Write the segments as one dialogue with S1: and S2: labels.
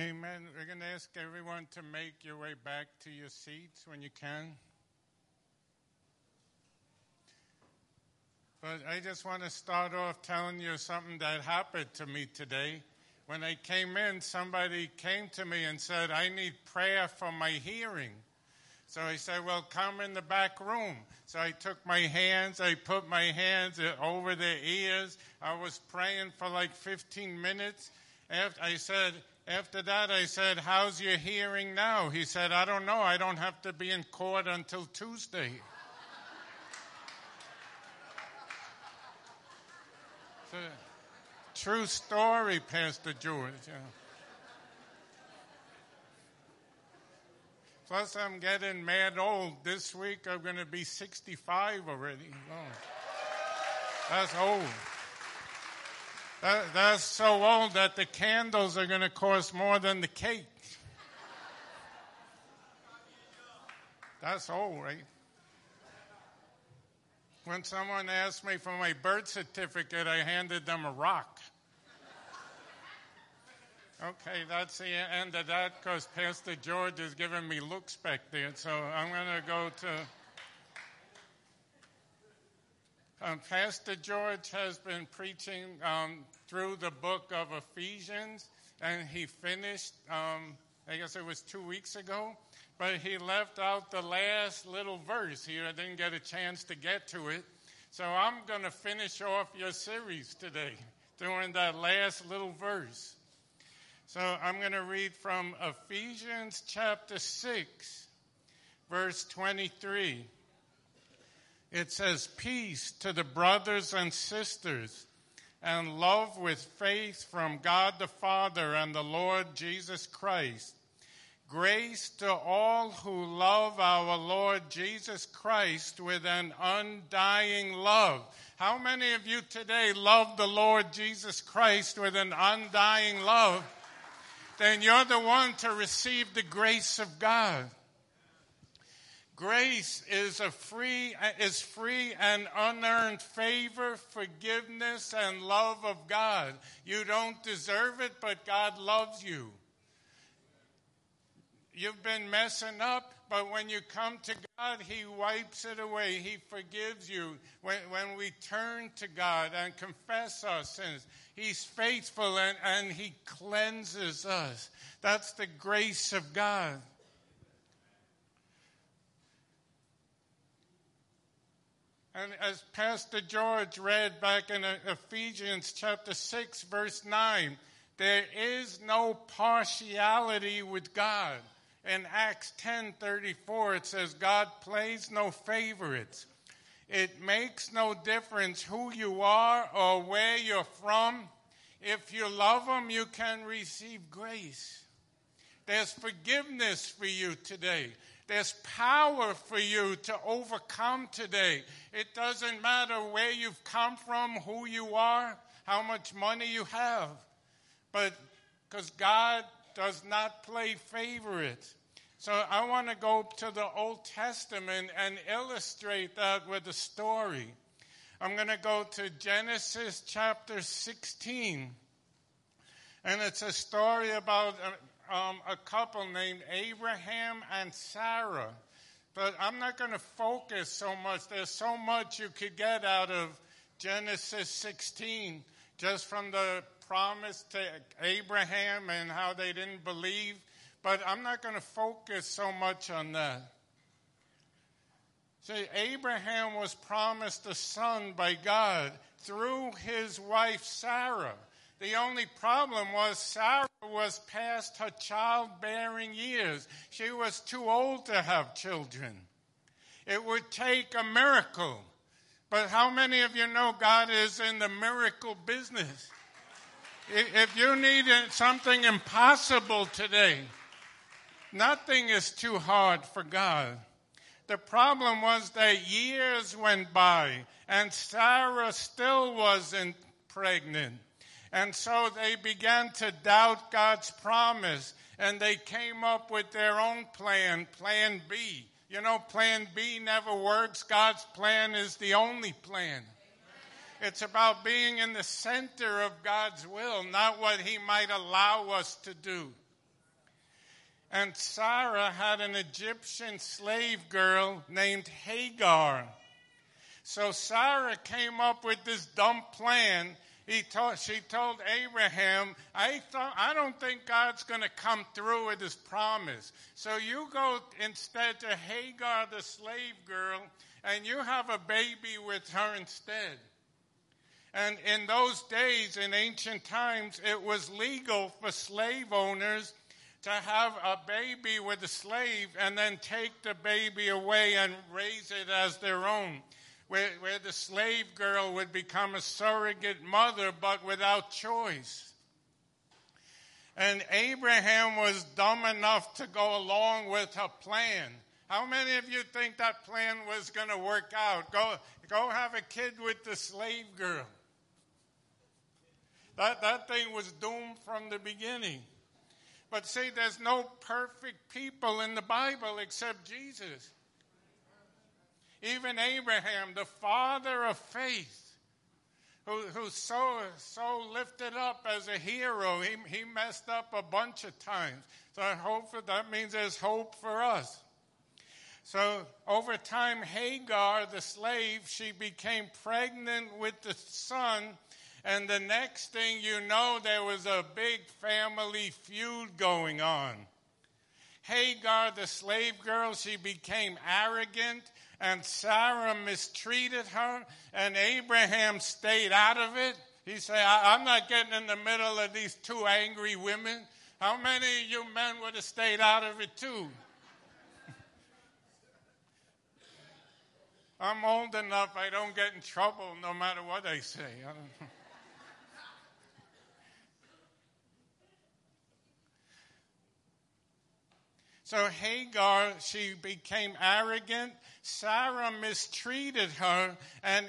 S1: Amen. We're going to ask everyone to make your way back to your seats when you can. But I just want to start off telling you something that happened to me today. When I came in, somebody came to me and said, I need prayer for my hearing. So I said, Well, come in the back room. So I took my hands, I put my hands over their ears. I was praying for like 15 minutes. After I said, after that, I said, How's your hearing now? He said, I don't know. I don't have to be in court until Tuesday. true story, Pastor George. Yeah. Plus, I'm getting mad old. This week, I'm going to be 65 already. Oh. That's old. That, that's so old that the candles are going to cost more than the cake. That's old, right? When someone asked me for my birth certificate, I handed them a rock. Okay, that's the end of that because Pastor George is giving me looks back there. So I'm going to go to. Um, Pastor George has been preaching um, through the book of Ephesians, and he finished, um, I guess it was two weeks ago, but he left out the last little verse here. I didn't get a chance to get to it. So I'm going to finish off your series today during that last little verse. So I'm going to read from Ephesians chapter 6, verse 23. It says, Peace to the brothers and sisters, and love with faith from God the Father and the Lord Jesus Christ. Grace to all who love our Lord Jesus Christ with an undying love. How many of you today love the Lord Jesus Christ with an undying love? Then you're the one to receive the grace of God. Grace is a free is free and unearned favor, forgiveness and love of God. You don't deserve it, but God loves you. You've been messing up, but when you come to God, He wipes it away. He forgives you. When, when we turn to God and confess our sins, He's faithful and, and He cleanses us. That's the grace of God. And as Pastor George read back in Ephesians chapter 6, verse 9, there is no partiality with God. In Acts 10:34 it says God plays no favorites. It makes no difference who you are or where you're from. If you love him, you can receive grace. There's forgiveness for you today. There's power for you to overcome today. It doesn't matter where you've come from, who you are, how much money you have. But because God does not play favorites. So I want to go to the Old Testament and illustrate that with a story. I'm going to go to Genesis chapter 16. And it's a story about uh, um, a couple named Abraham and Sarah. But I'm not going to focus so much. There's so much you could get out of Genesis 16 just from the promise to Abraham and how they didn't believe. But I'm not going to focus so much on that. See, Abraham was promised a son by God through his wife Sarah. The only problem was Sarah was past her childbearing years. She was too old to have children. It would take a miracle. But how many of you know God is in the miracle business? If you need something impossible today, nothing is too hard for God. The problem was that years went by and Sarah still wasn't pregnant. And so they began to doubt God's promise and they came up with their own plan, Plan B. You know, Plan B never works. God's plan is the only plan. It's about being in the center of God's will, not what He might allow us to do. And Sarah had an Egyptian slave girl named Hagar. So Sarah came up with this dumb plan. He told, she told Abraham, I, thought, I don't think God's going to come through with his promise. So you go instead to Hagar, the slave girl, and you have a baby with her instead. And in those days, in ancient times, it was legal for slave owners to have a baby with a slave and then take the baby away and raise it as their own. Where, where the slave girl would become a surrogate mother, but without choice. And Abraham was dumb enough to go along with her plan. How many of you think that plan was going to work out? Go, go have a kid with the slave girl. That, that thing was doomed from the beginning. But see, there's no perfect people in the Bible except Jesus. Even Abraham, the father of faith, who, who's so, so lifted up as a hero, he, he messed up a bunch of times. So I hope for, that means there's hope for us. So over time, Hagar, the slave, she became pregnant with the son and the next thing you know, there was a big family feud going on. Hagar, the slave girl, she became arrogant, and Sarah mistreated her, and Abraham stayed out of it. He said, I'm not getting in the middle of these two angry women. How many of you men would have stayed out of it too? I'm old enough, I don't get in trouble no matter what I say. I So Hagar, she became arrogant. Sarah mistreated her. And,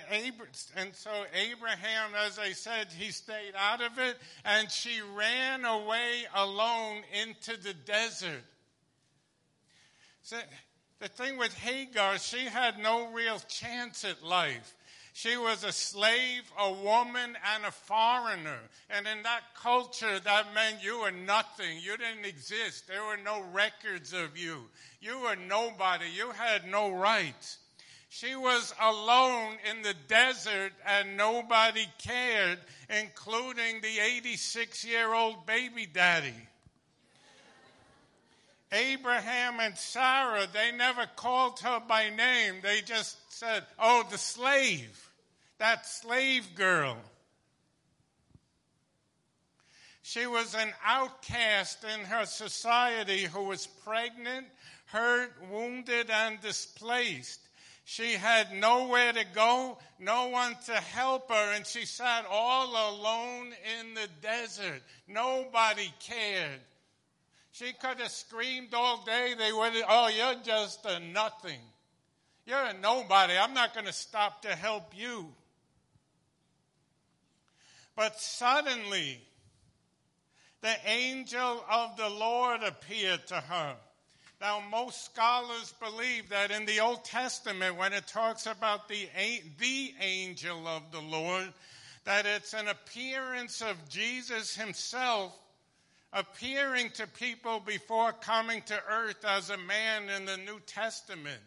S1: and so Abraham, as I said, he stayed out of it. And she ran away alone into the desert. So the thing with Hagar, she had no real chance at life. She was a slave, a woman, and a foreigner. And in that culture, that meant you were nothing. You didn't exist. There were no records of you. You were nobody. You had no rights. She was alone in the desert and nobody cared, including the 86 year old baby daddy. Abraham and Sarah, they never called her by name. They just said, Oh, the slave, that slave girl. She was an outcast in her society who was pregnant, hurt, wounded, and displaced. She had nowhere to go, no one to help her, and she sat all alone in the desert. Nobody cared. She could have screamed all day. They would have, oh, you're just a nothing. You're a nobody. I'm not going to stop to help you. But suddenly, the angel of the Lord appeared to her. Now, most scholars believe that in the Old Testament, when it talks about the, the angel of the Lord, that it's an appearance of Jesus himself appearing to people before coming to earth as a man in the New Testament.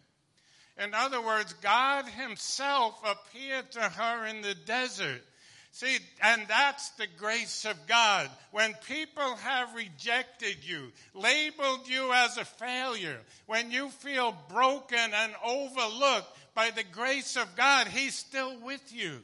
S1: In other words, God Himself appeared to her in the desert. See, and that's the grace of God. When people have rejected you, labeled you as a failure, when you feel broken and overlooked, by the grace of God, He's still with you.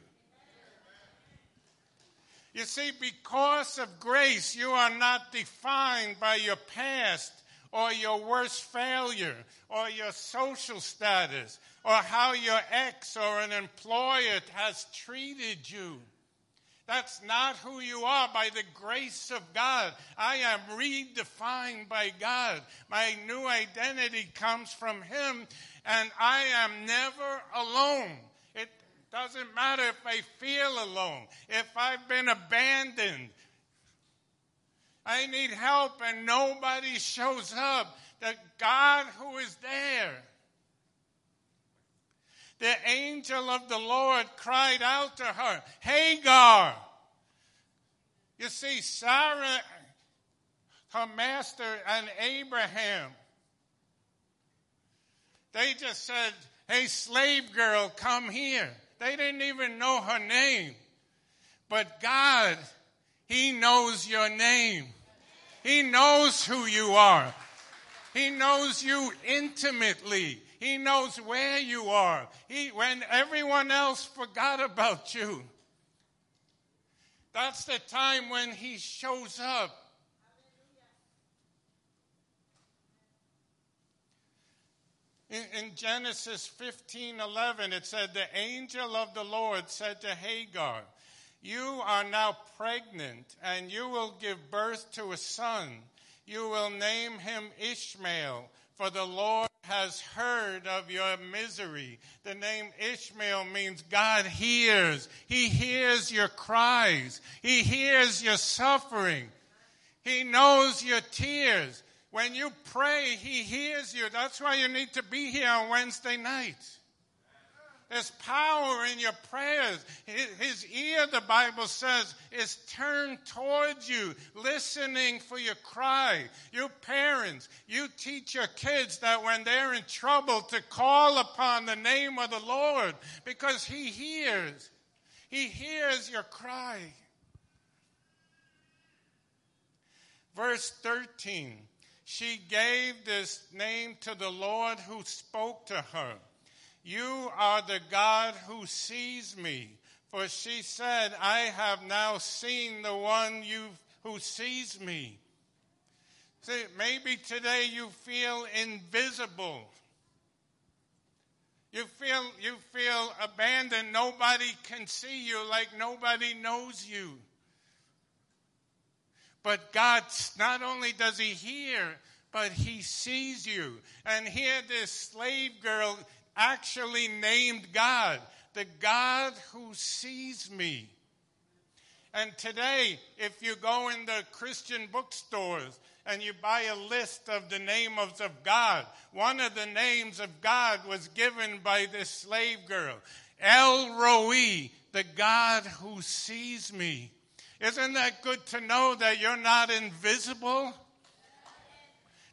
S1: You see, because of grace, you are not defined by your past or your worst failure or your social status or how your ex or an employer has treated you. That's not who you are by the grace of God. I am redefined by God. My new identity comes from Him, and I am never alone. Doesn't matter if I feel alone, if I've been abandoned. I need help and nobody shows up. The God who is there. The angel of the Lord cried out to her, Hagar. You see, Sarah, her master and Abraham. They just said, Hey, slave girl, come here. They didn't even know her name. But God, He knows your name. He knows who you are. He knows you intimately. He knows where you are. He, when everyone else forgot about you, that's the time when He shows up. In, in Genesis 15 11, it said, The angel of the Lord said to Hagar, You are now pregnant, and you will give birth to a son. You will name him Ishmael, for the Lord has heard of your misery. The name Ishmael means God hears. He hears your cries. He hears your suffering. He knows your tears. When you pray, He hears you. That's why you need to be here on Wednesday night. There's power in your prayers. His ear, the Bible says, is turned towards you, listening for your cry. You parents, you teach your kids that when they're in trouble to call upon the name of the Lord because He hears. He hears your cry. Verse 13 she gave this name to the Lord who spoke to her. You are the God who sees me. For she said, I have now seen the one who sees me. See, maybe today you feel invisible. You feel, you feel abandoned. Nobody can see you like nobody knows you. But God, not only does He hear, but He sees you. And here, this slave girl actually named God, the God who sees me. And today, if you go in the Christian bookstores and you buy a list of the names of God, one of the names of God was given by this slave girl El Roi, the God who sees me. Isn't that good to know that you're not invisible?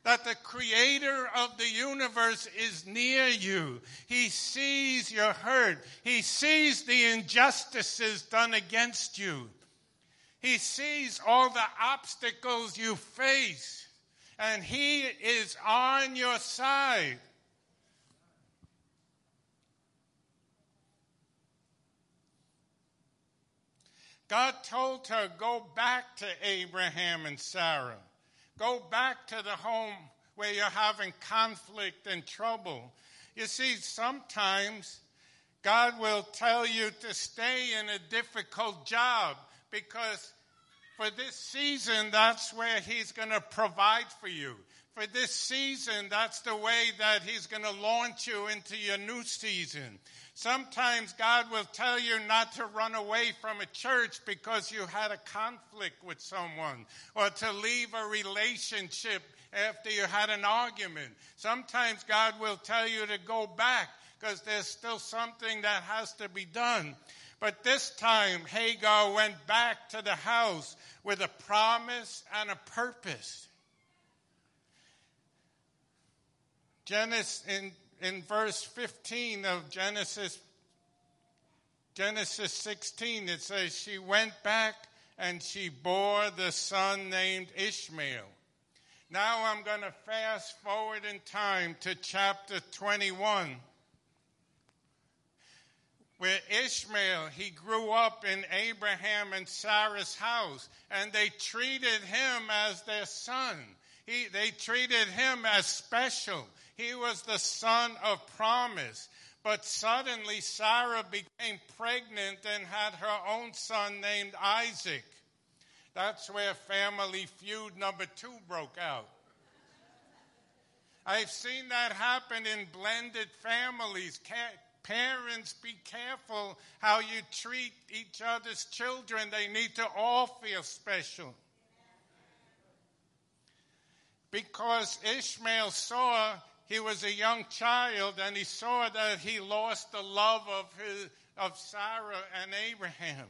S1: That the creator of the universe is near you. He sees your hurt. He sees the injustices done against you. He sees all the obstacles you face. And He is on your side. God told her, Go back to Abraham and Sarah. Go back to the home where you're having conflict and trouble. You see, sometimes God will tell you to stay in a difficult job because for this season, that's where He's going to provide for you. For this season, that's the way that He's going to launch you into your new season. Sometimes God will tell you not to run away from a church because you had a conflict with someone or to leave a relationship after you had an argument. Sometimes God will tell you to go back because there's still something that has to be done. But this time, Hagar went back to the house with a promise and a purpose. Genesis in in verse 15 of Genesis Genesis 16 it says she went back and she bore the son named Ishmael. Now I'm going to fast forward in time to chapter 21 where Ishmael, he grew up in Abraham and Sarah's house, and they treated him as their son. He, they treated him as special. He was the son of promise. But suddenly Sarah became pregnant and had her own son named Isaac. That's where family feud number two broke out. I've seen that happen in blended families. Parents, be careful how you treat each other's children. They need to all feel special. Because Ishmael saw he was a young child and he saw that he lost the love of, his, of Sarah and Abraham.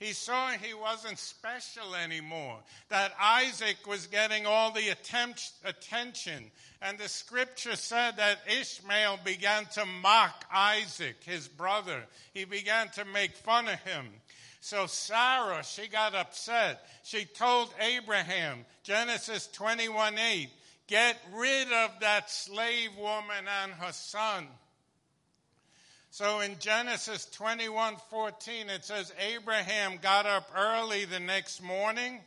S1: He saw he wasn't special anymore, that Isaac was getting all the attention. And the scripture said that Ishmael began to mock Isaac, his brother. He began to make fun of him. So Sarah, she got upset. She told Abraham, Genesis 21 8, get rid of that slave woman and her son. So in Genesis 21 14, it says, Abraham got up early the next morning,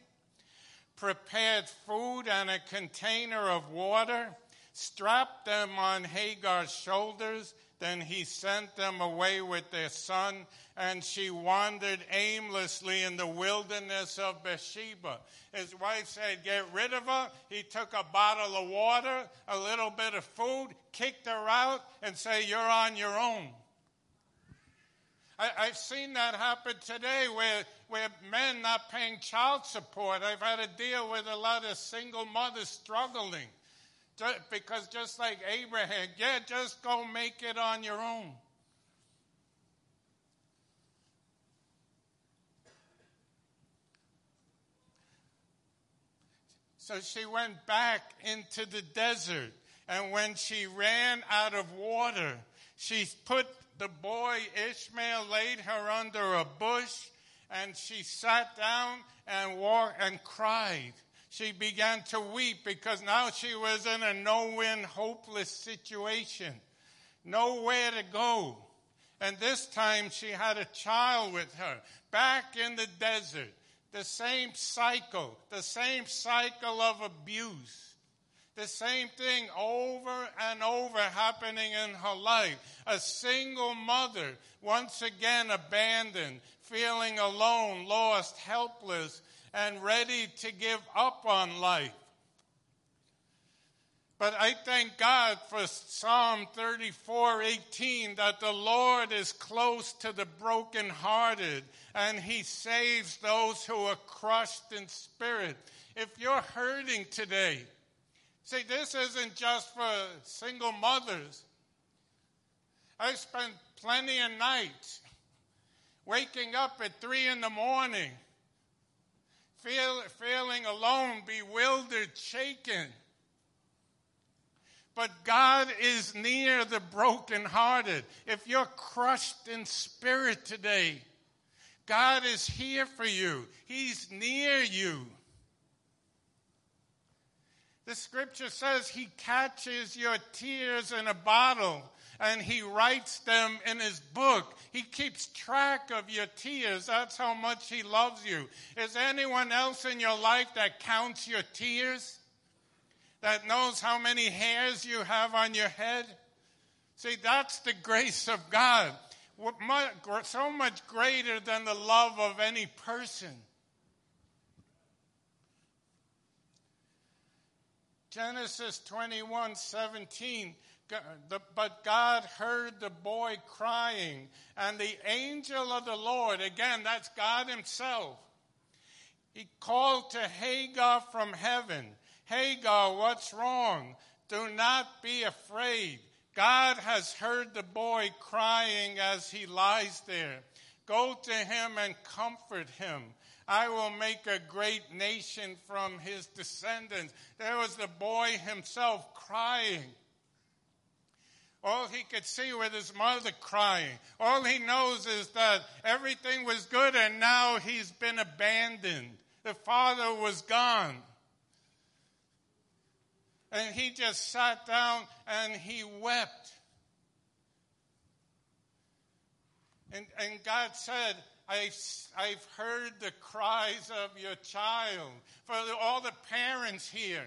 S1: prepared food and a container of water, strapped them on Hagar's shoulders. Then he sent them away with their son, and she wandered aimlessly in the wilderness of Beersheba. His wife said, Get rid of her. He took a bottle of water, a little bit of food, kicked her out, and said, You're on your own. I, have seen that happen today where, where men not paying child support. I've had to deal with a lot of single mothers struggling. Because just like Abraham, yeah, just go make it on your own. So she went back into the desert. And when she ran out of water, she put the boy Ishmael laid her under a bush and she sat down and walked and cried. She began to weep because now she was in a no-win, hopeless situation. Nowhere to go. And this time she had a child with her back in the desert. The same cycle, the same cycle of abuse the same thing over and over happening in her life. A single mother, once again abandoned, feeling alone, lost, helpless, and ready to give up on life. But I thank God for Psalm 34 18 that the Lord is close to the brokenhearted and he saves those who are crushed in spirit. If you're hurting today, See, this isn't just for single mothers. I spent plenty of nights waking up at three in the morning, feel, feeling alone, bewildered, shaken. But God is near the brokenhearted. If you're crushed in spirit today, God is here for you. He's near you. The scripture says he catches your tears in a bottle and he writes them in his book. He keeps track of your tears. That's how much he loves you. Is anyone else in your life that counts your tears? That knows how many hairs you have on your head? See, that's the grace of God. So much greater than the love of any person. Genesis 21 17. But God heard the boy crying, and the angel of the Lord, again, that's God Himself, he called to Hagar from heaven Hagar, what's wrong? Do not be afraid. God has heard the boy crying as he lies there. Go to him and comfort him. I will make a great nation from his descendants. There was the boy himself crying. All he could see was his mother crying. All he knows is that everything was good and now he's been abandoned. The father was gone. And he just sat down and he wept. And, and God said, I've, I've heard the cries of your child. For all the parents here,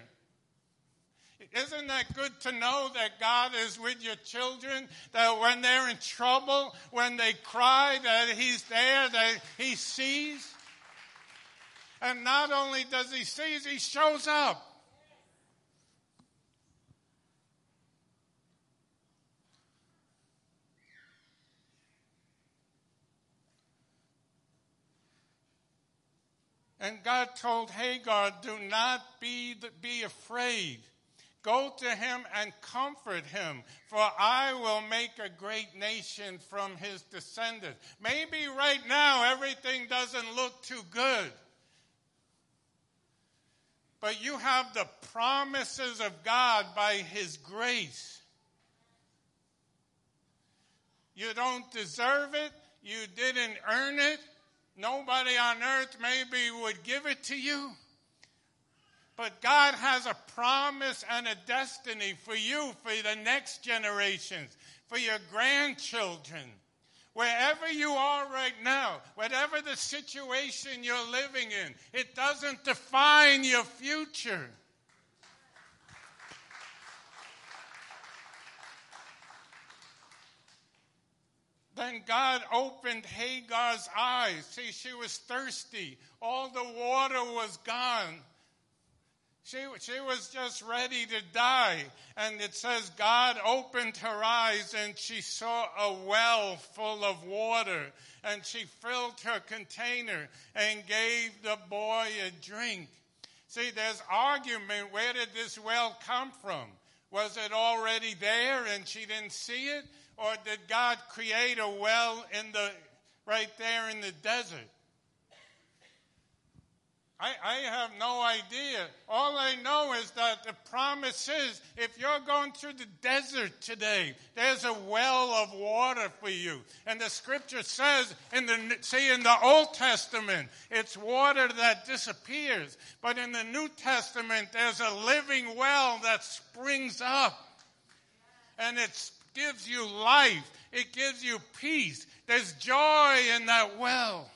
S1: isn't that good to know that God is with your children? That when they're in trouble, when they cry, that He's there, that He sees? And not only does He see, He shows up. And God told Hagar, do not be, be afraid. Go to him and comfort him, for I will make a great nation from his descendants. Maybe right now everything doesn't look too good. But you have the promises of God by his grace. You don't deserve it. You didn't earn it. Nobody on earth maybe would give it to you. But God has a promise and a destiny for you, for the next generations, for your grandchildren. Wherever you are right now, whatever the situation you're living in, it doesn't define your future. Then God opened Hagar's eyes. See, she was thirsty. All the water was gone. She, she was just ready to die. And it says God opened her eyes and she saw a well full of water. And she filled her container and gave the boy a drink. See, there's argument. Where did this well come from? Was it already there and she didn't see it? Or did God create a well in the, right there in the desert? I, I have no idea. All I know is that the promise is if you're going through the desert today, there's a well of water for you. And the scripture says in the see in the Old Testament, it's water that disappears. But in the New Testament, there's a living well that springs up. And it gives you life. It gives you peace. There's joy in that well.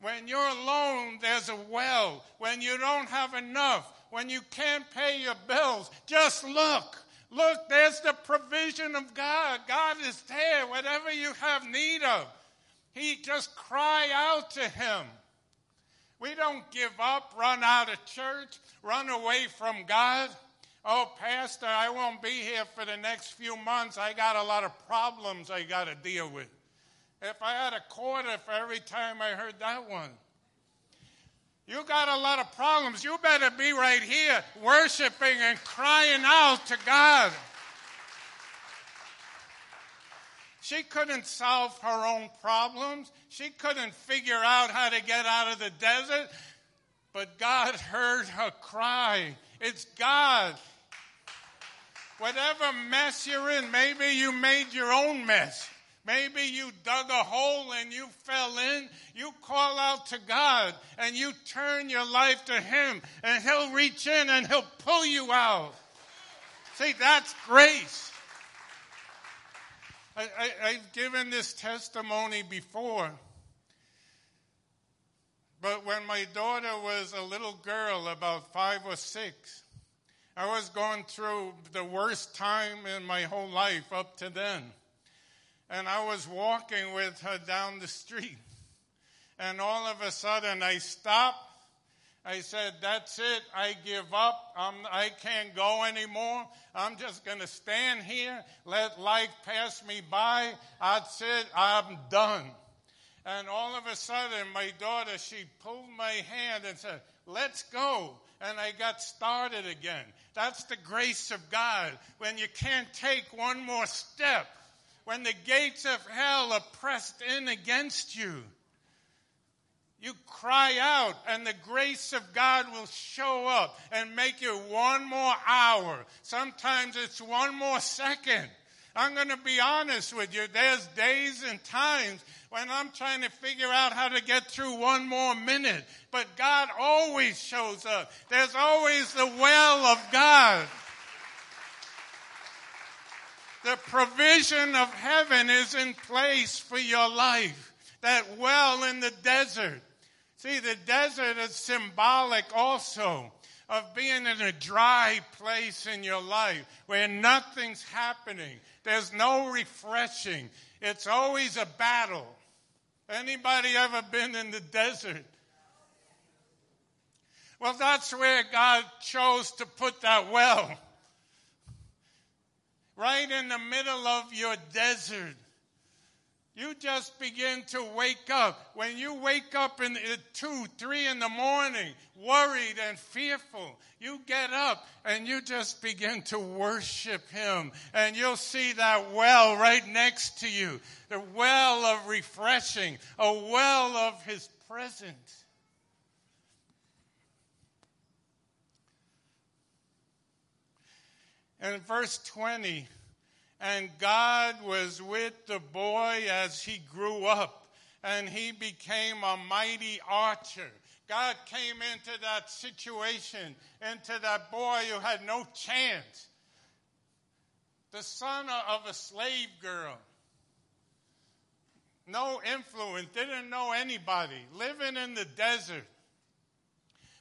S1: When you're alone, there's a well. When you don't have enough, when you can't pay your bills, just look. Look, there's the provision of God. God is there, whatever you have need of. He just cry out to Him. We don't give up, run out of church, run away from God. Oh, Pastor, I won't be here for the next few months. I got a lot of problems I got to deal with. If I had a quarter for every time I heard that one. You got a lot of problems. You better be right here worshiping and crying out to God. She couldn't solve her own problems. She couldn't figure out how to get out of the desert. But God heard her cry. It's God. Whatever mess you're in, maybe you made your own mess. Maybe you dug a hole and you fell in. You call out to God and you turn your life to Him and He'll reach in and He'll pull you out. See, that's grace. I, have given this testimony before. But when my daughter was a little girl, about five or six, I was going through the worst time in my whole life up to then and I was walking with her down the street. And all of a sudden I stopped. I said, That's it. I give up. I'm, I can't go anymore. I'm just going to stand here, let life pass me by. That's it. I'm done. And all of a sudden, my daughter, she pulled my hand and said, Let's go. And I got started again. That's the grace of God when you can't take one more step when the gates of hell are pressed in against you. You cry out, and the grace of God will show up and make you one more hour. Sometimes it's one more second. I'm going to be honest with you. There's days and times when I'm trying to figure out how to get through one more minute. But God always shows up. There's always the well of God. The provision of heaven is in place for your life. That well in the desert. See, the desert is symbolic also of being in a dry place in your life where nothing's happening. There's no refreshing. It's always a battle. Anybody ever been in the desert? Well, that's where God chose to put that well right in the middle of your desert. You just begin to wake up. When you wake up in two, three in the morning, worried and fearful, you get up and you just begin to worship Him. And you'll see that well right next to you. The well of refreshing, a well of His presence. And verse 20, and God was with the boy as he grew up, and he became a mighty archer. God came into that situation, into that boy who had no chance. The son of a slave girl. No influence, didn't know anybody, living in the desert.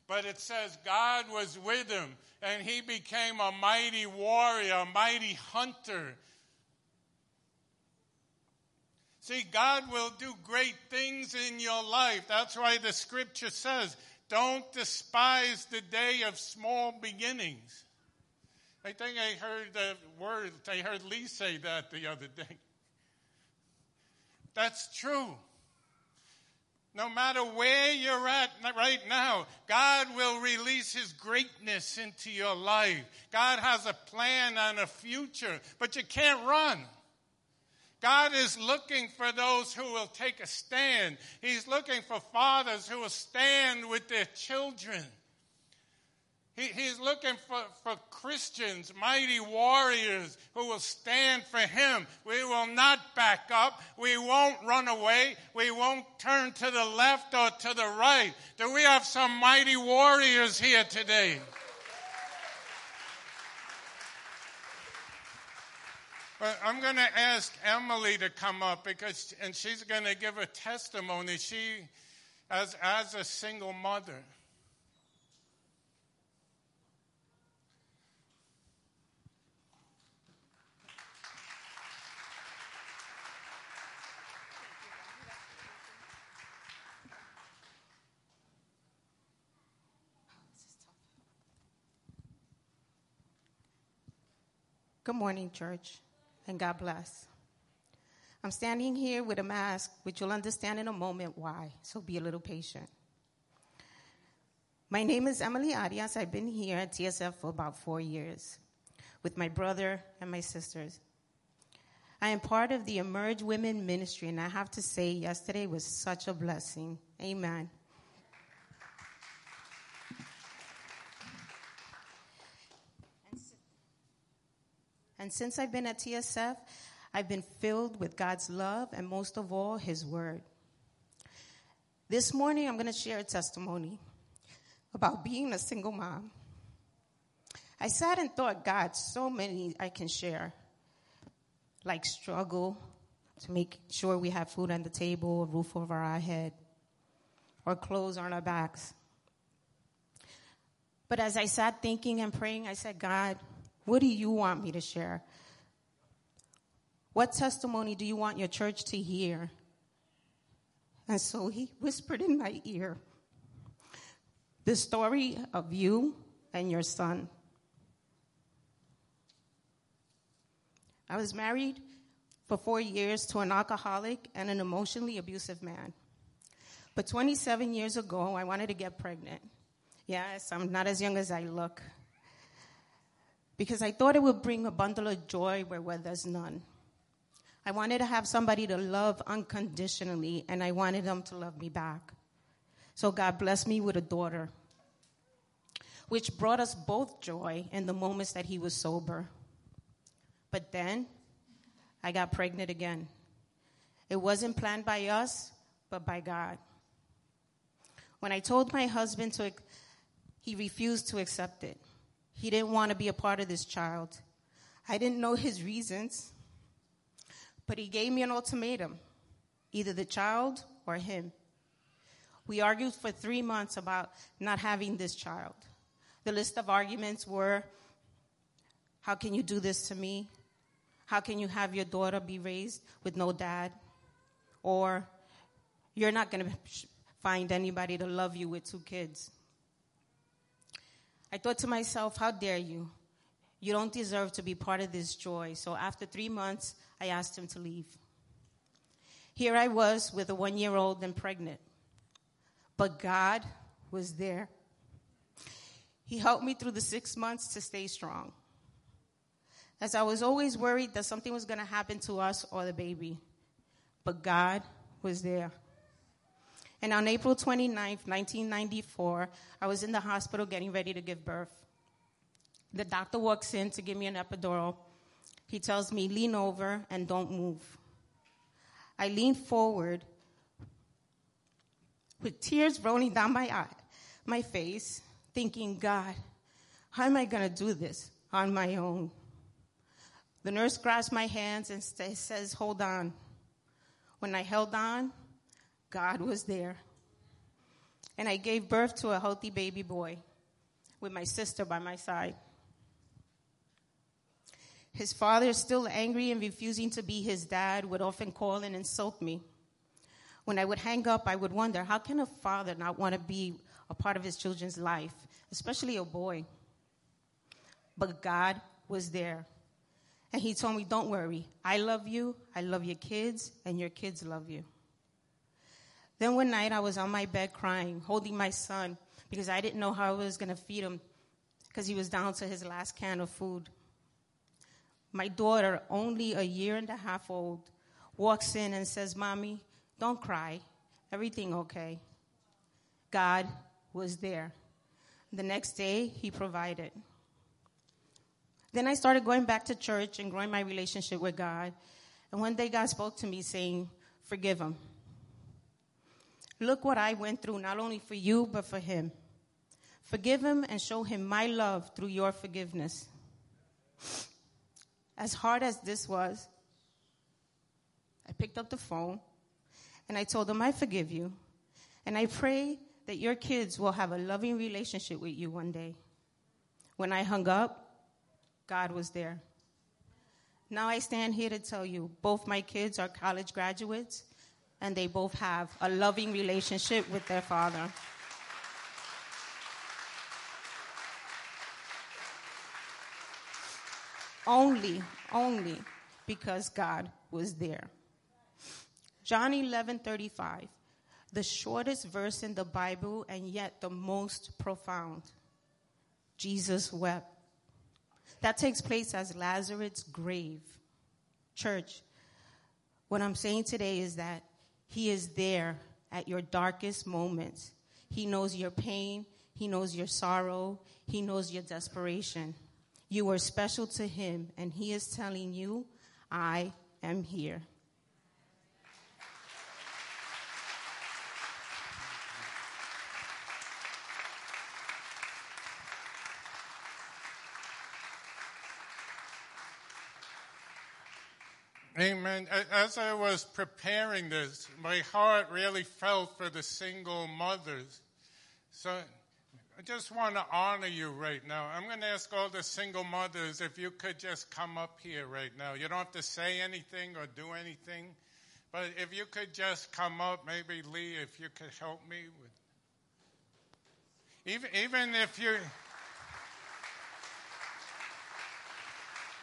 S1: But it says God was with him and he became a mighty warrior, a mighty hunter. See, God will do great things in your life. That's why the scripture says, don't despise the day of small beginnings. I think I heard the word, I heard Lee say that the other day. That's true. No matter where you're at right now, God will release His greatness into your life. God has a plan and a future, but you can't run. God is looking for those who will take a stand. He's looking for fathers who will stand with their children. He, he's looking for, for Christians, mighty warriors who will stand for him. We will not back up. We won't run away. We won't turn to the left or to the right. Do we have some mighty warriors here today? Well, I'm going to ask Emily to come up because, and she's going to give a testimony. She, as, as a single mother,
S2: Good morning, church, and God bless. I'm standing here with a mask, which you'll understand in a moment why, so be a little patient. My name is Emily Arias. I've been here at TSF for about four years with my brother and my sisters. I am part of the Emerge Women Ministry, and I have to say, yesterday was such a blessing. Amen. And since I've been at TSF, I've been filled with God's love and most of all, His Word. This morning, I'm going to share a testimony about being a single mom. I sat and thought, God, so many I can share, like struggle to make sure we have food on the table, a roof over our head, or clothes on our backs. But as I sat thinking and praying, I said, God, what do you want me to share? What testimony do you want your church to hear? And so he whispered in my ear the story of you and your son. I was married for four years to an alcoholic and an emotionally abusive man. But 27 years ago, I wanted to get pregnant. Yes, I'm not as young as I look because I thought it would bring a bundle of joy where, where there's none. I wanted to have somebody to love unconditionally, and I wanted them to love me back. So God blessed me with a daughter, which brought us both joy in the moments that he was sober. But then I got pregnant again. It wasn't planned by us, but by God. When I told my husband to, he refused to accept it. He didn't want to be a part of this child. I didn't know his reasons, but he gave me an ultimatum either the child or him. We argued for three months about not having this child. The list of arguments were how can you do this to me? How can you have your daughter be raised with no dad? Or you're not going to find anybody to love you with two kids. I thought to myself, how dare you? You don't deserve to be part of this joy. So after three months, I asked him to leave. Here I was with a one year old and pregnant. But God was there. He helped me through the six months to stay strong. As I was always worried that something was going to happen to us or the baby. But God was there. And on April 29th, 1994, I was in the hospital getting ready to give birth. The doctor walks in to give me an epidural. He tells me, lean over and don't move. I lean forward with tears rolling down my eye, my face, thinking, God, how am I going to do this on my own? The nurse grabs my hands and says, Hold on. When I held on, God was there. And I gave birth to a healthy baby boy with my sister by my side. His father, still angry and refusing to be his dad, would often call and insult me. When I would hang up, I would wonder how can a father not want to be a part of his children's life, especially a boy? But God was there. And he told me, Don't worry. I love you. I love your kids, and your kids love you. Then one night I was on my bed crying, holding my son, because I didn't know how I was going to feed him because he was down to his last can of food. My daughter, only a year and a half old, walks in and says, Mommy, don't cry. Everything okay. God was there. The next day, He provided. Then I started going back to church and growing my relationship with God. And one day, God spoke to me saying, Forgive him. Look what I went through, not only for you, but for him. Forgive him and show him my love through your forgiveness. As hard as this was, I picked up the phone and I told him, I forgive you. And I pray that your kids will have a loving relationship with you one day. When I hung up, God was there. Now I stand here to tell you both my kids are college graduates and they both have a loving relationship with their father. only, only because God was there. John 11 35, the shortest verse in the Bible and yet the most profound. Jesus wept. That takes place as Lazarus' grave. Church, what I'm saying today is that He is there at your darkest moments. He knows your pain, He knows your sorrow, He knows your desperation. You are special to Him, and He is telling you, I am here.
S1: Amen. As I was preparing this, my heart really felt for the single mothers. So I just want to honor you right now. I'm going to ask all the single mothers if you could just come up here right now. You don't have to say anything or do anything, but if you could just come up, maybe Lee, if you could help me with. Even, even if you.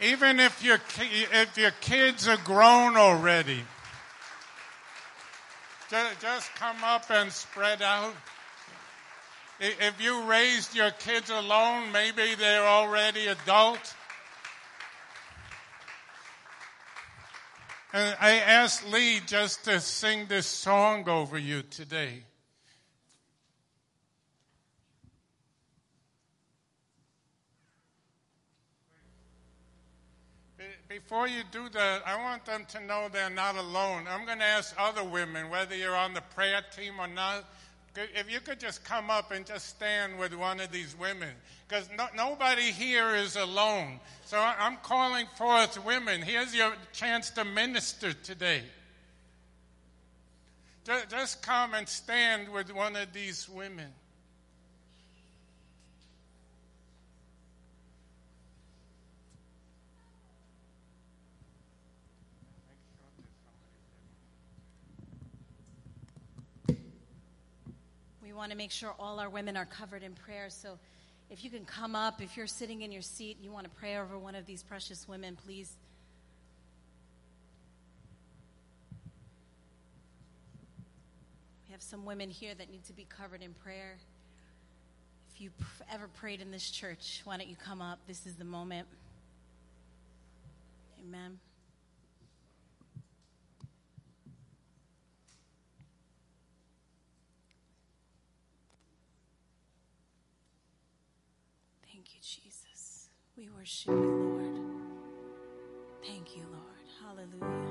S1: Even if your, if your kids are grown already, just, come up and spread out. If you raised your kids alone, maybe they're already adult. And I asked Lee just to sing this song over you today. Before you do that, I want them to know they're not alone. I'm going to ask other women, whether you're on the prayer team or not, if you could just come up and just stand with one of these women, because no, nobody here is alone. So I'm calling forth women. Here's your chance to minister today. Just come and stand with one of these women.
S3: want to make sure all our women are covered in prayer. So if you can come up, if you're sitting in your seat, you want to pray over one of these precious women, please. We have some women here that need to be covered in prayer. If you ever prayed in this church, why don't you come up? This is the moment. Amen. you, Jesus. We worship you, Lord. Thank you, Lord. Hallelujah.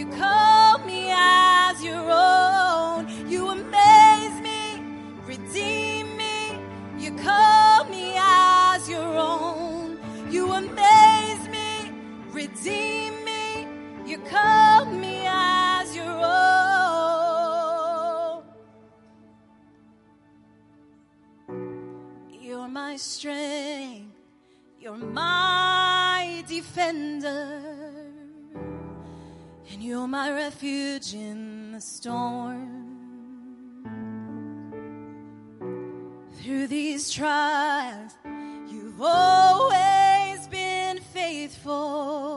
S3: You call me as your own. You amaze me, redeem me. You call me as your own. You amaze me, redeem me. You call me as your own. You're my strength. You're my defender. And you're my refuge in the storm. Through these trials, you've always been faithful.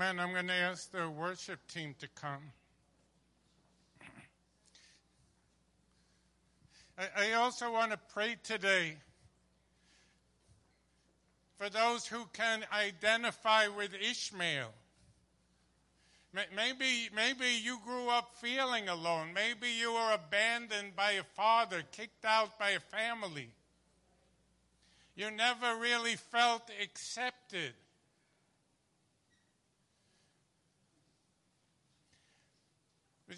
S1: Amen. I'm going to ask the worship team to come. I, I also want to pray today for those who can identify with Ishmael. Maybe, maybe you grew up feeling alone. Maybe you were abandoned by a father, kicked out by a family. You never really felt accepted.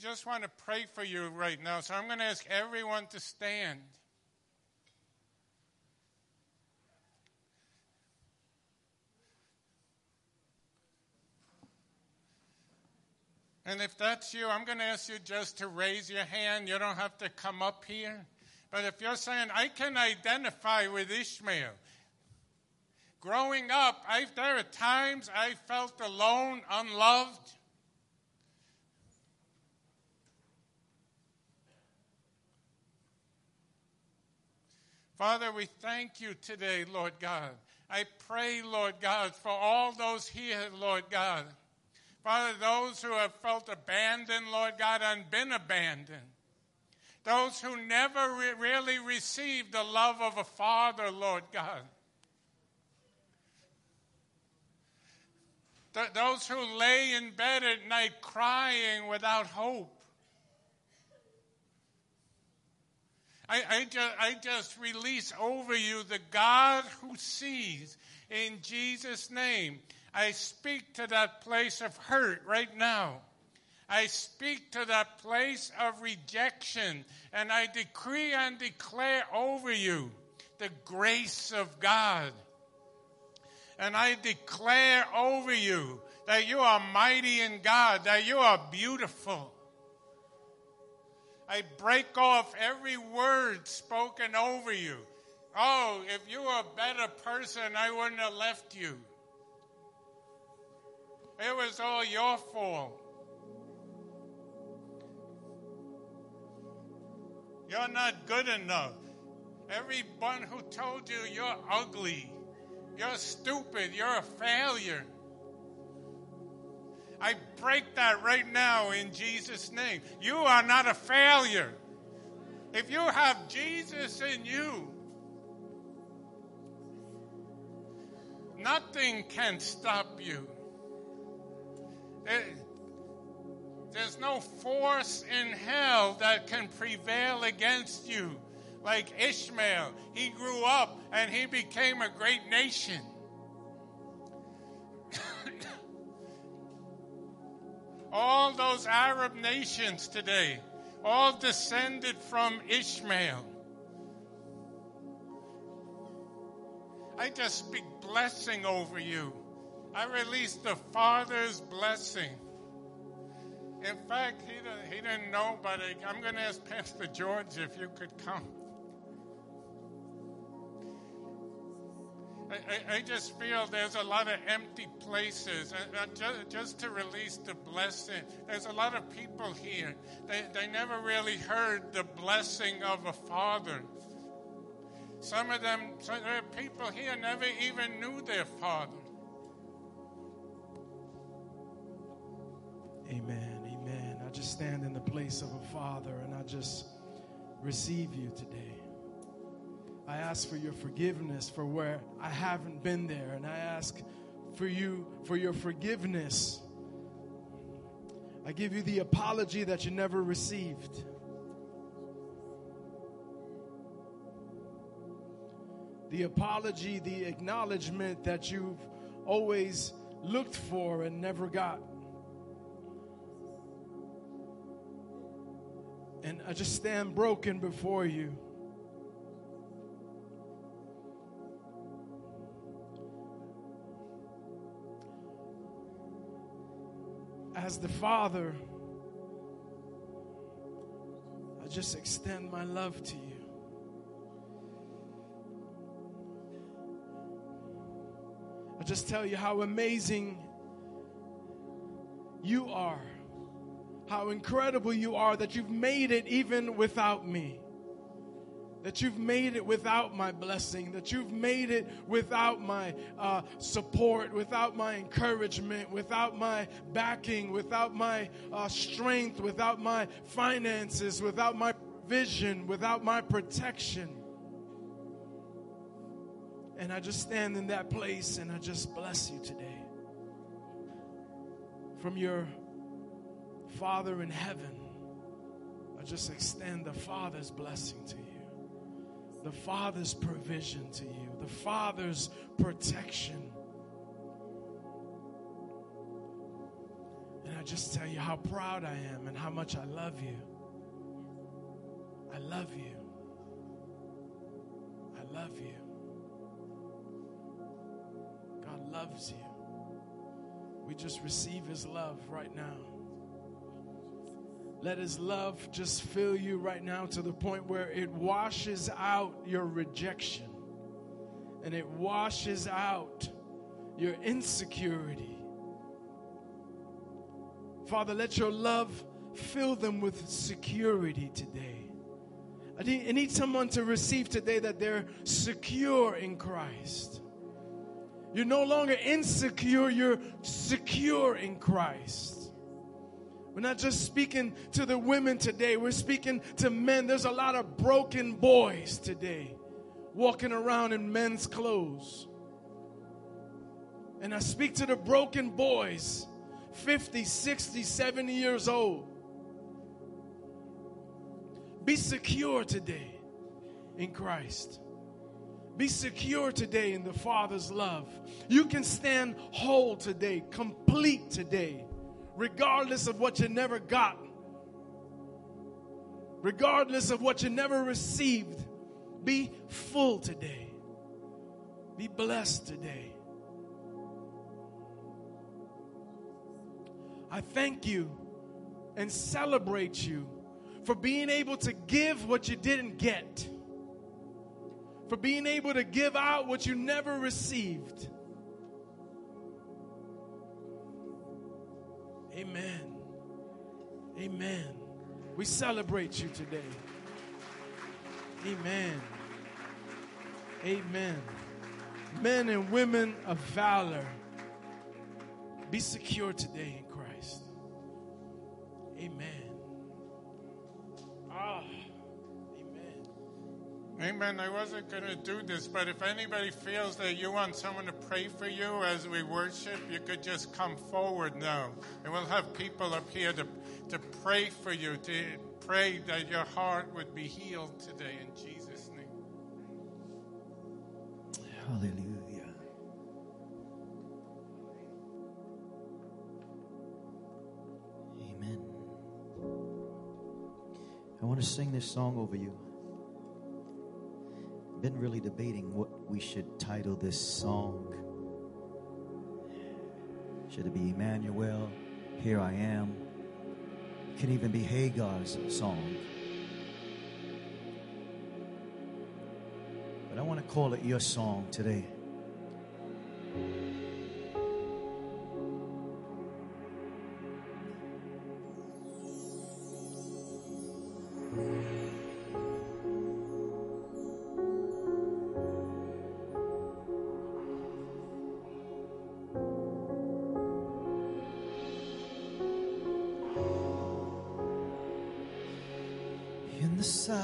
S1: Just want to pray for you right now. So I'm going to ask everyone to stand. And if that's you, I'm going to ask you just to raise your hand. You don't have to come up here. But if you're saying, I can identify with Ishmael, growing up, I, there are times I felt alone, unloved. Father, we thank you today, Lord God. I pray, Lord God, for all those here, Lord God. Father, those who have felt abandoned, Lord God, and been abandoned. Those who never re- really received the love of a father, Lord God. Th- those who lay in bed at night crying without hope. I, I, I just release over you the God who sees in Jesus' name. I speak to that place of hurt right now. I speak to that place of rejection and I decree and declare over you the grace of God. And I declare over you that you are mighty in God, that you are beautiful I break off every word spoken over you. Oh, if you were a better person, I wouldn't have left you. It was all your fault. You're not good enough. Everyone who told you you're ugly, you're stupid, you're a failure. I break that right now in Jesus' name. You are not a failure. If you have Jesus in you, nothing can stop you. Eh, there's no force in hell that can prevail against you. Like Ishmael, he grew up and he became a great nation. All those Arab nations today, all descended from Ishmael. I just speak blessing over you. I release the Father's blessing. In fact, he, he didn't know, but I'm going to ask Pastor George if you could come. I, I, just feel there's a lot of empty places. Uh, just, just, to release the blessing, there's a lot of people here. They, they never really heard the blessing of a father. Some of them, so there are people here never even knew their father.
S4: Amen. Amen. I just stand in the place of a father and I just receive you today. I ask for your forgiveness for where I haven't been there. And I ask for you for your forgiveness. I give you the apology that you never received. The apology, the acknowledgement that you've always looked for and never got. And I just stand broken before you. As the Father, I just extend my love to you. I just tell you how amazing you are, how incredible you are that you've made it even without me. That you've made it without my blessing, that you've made it without my uh, support, without my encouragement, without my backing, without my uh, strength, without my finances, without my vision, without my protection. And I just stand in that place and I just bless you today. From your Father in heaven, I just extend the Father's blessing to you the Father's provision to you, the Father's protection. And I just tell you how proud I am and how much I love you. I love you. I love you. God loves you. We just receive His love right now. Let His love just fill you right now to the point where it washes out your rejection and it washes out your insecurity. Father, let your love fill them with security today. I need, I need someone to receive today that they're secure in Christ. You're no longer insecure, you're secure in Christ. We're not just speaking to the women today, we're speaking to men. There's a lot of broken boys today walking around in men's clothes. And I speak to the broken boys, 50, 60, 70 years old. Be secure today in Christ. Be secure today in the Father's love. You can stand whole today, complete today regardless of what you never got, regardless of what you never received. Be full today. Be blessed today. I thank you and celebrate you for being able to give what you didn't get, for being able to give out what you never received. Amen. Amen. We celebrate you today. Amen. Amen. Men and women of valor, be secure today in Christ. Amen. Ah.
S1: Amen. I wasn't going to do this, but if anybody feels that you want someone to pray for you as we worship, you could just come forward now. And we'll have people up here to, to pray for you, to pray that your heart would be healed today in Jesus' name.
S5: Hallelujah. Amen. I want to sing this song over you been really debating what we should title this song. Should it be Emmanuel, Here I Am? It can even be Hagar's song. But I want to call it your song today. força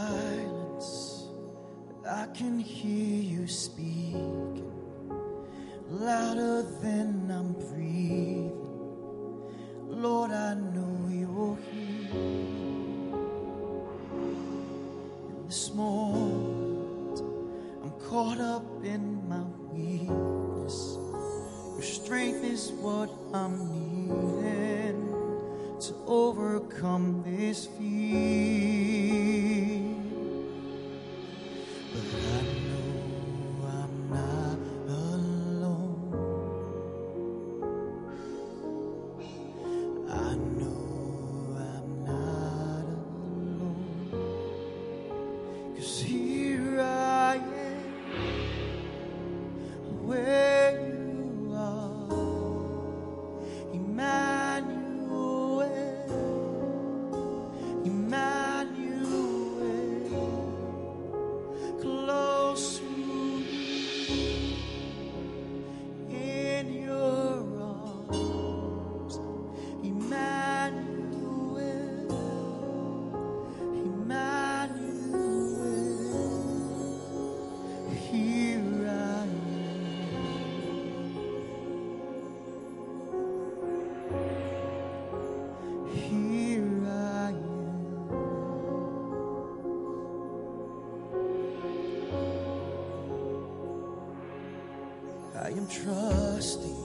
S5: I am trusting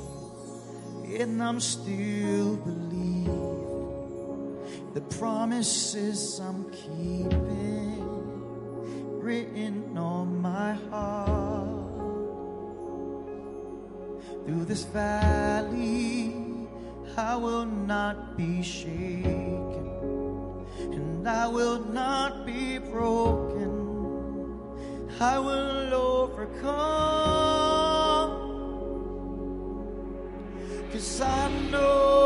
S5: and I'm still believing the promises I'm keeping written on my heart. Through this valley, I will not be shaken and I will not be broken. I will overcome. Yes, I know.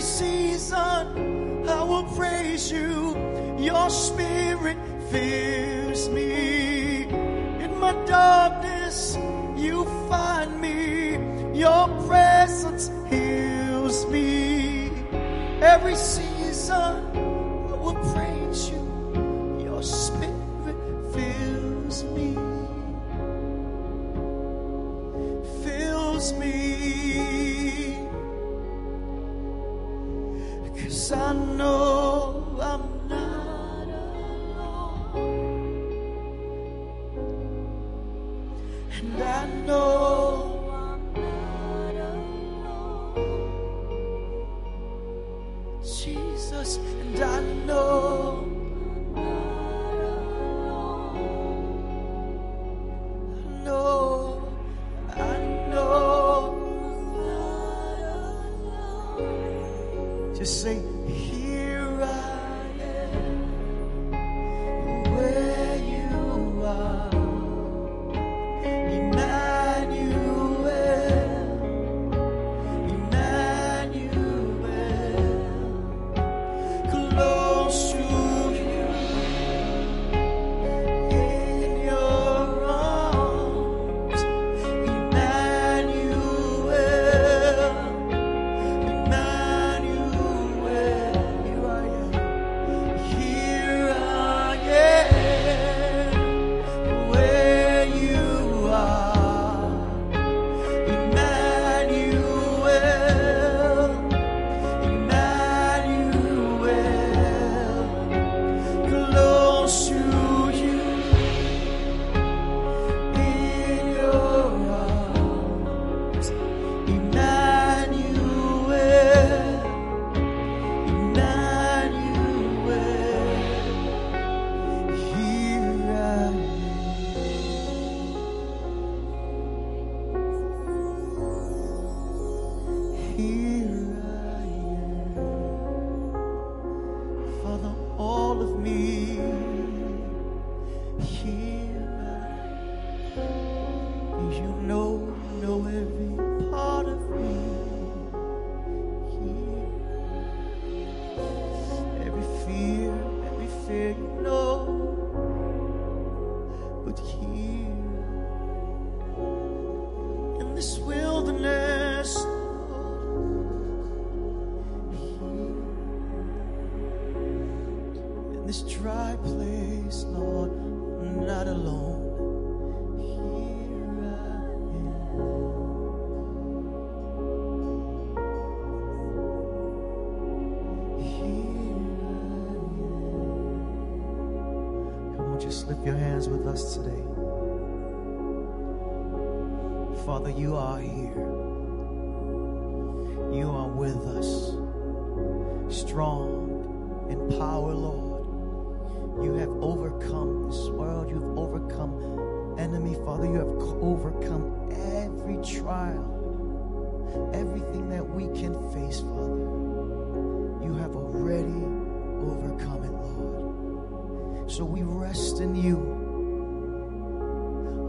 S5: every season I will praise you. Your spirit fills me. In my darkness, you find me. Your presence heals me. Every season I will praise you. Your spirit fills me. Fills me.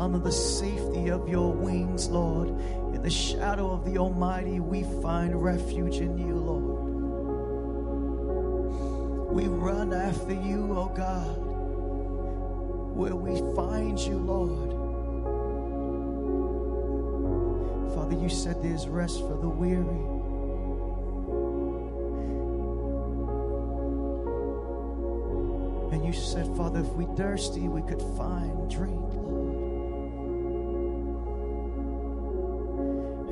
S5: Under the safety of your wings, Lord. In the shadow of the Almighty, we find refuge in you, Lord. We run after you, oh God, where we find you, Lord. Father, you said there's rest for the weary. And you said, Father, if we thirsty, we could find drink, Lord.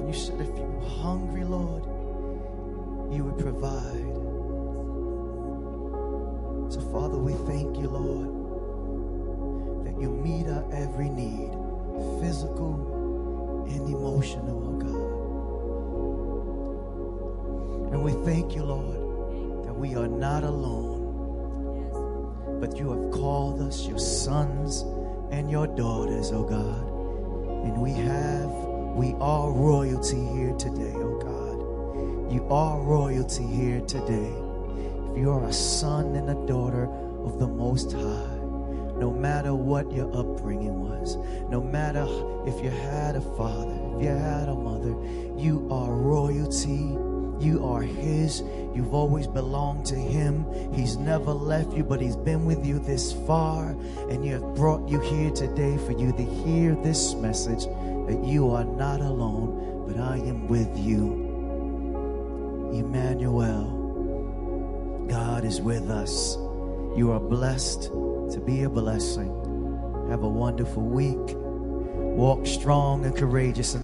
S5: You said, if you were hungry, Lord, you would provide. So, Father, we thank you, Lord, that you meet our every need, physical and emotional, oh God. And we thank you, Lord, that we are not alone, but you have called us your sons and your daughters, oh God. And we have, we are royalty here today, oh God. You are royalty here today. If you are a son and a daughter of the Most High, no matter what your upbringing was, no matter if you had a father, if you had a mother, you are royalty. You are His. You've always belonged to Him. He's never left you, but He's been with you this far. And you have brought you here today for you to hear this message that you are not alone, but I am with you. Emmanuel. God is with us. You are blessed to be a blessing. Have a wonderful week. Walk strong and courageous.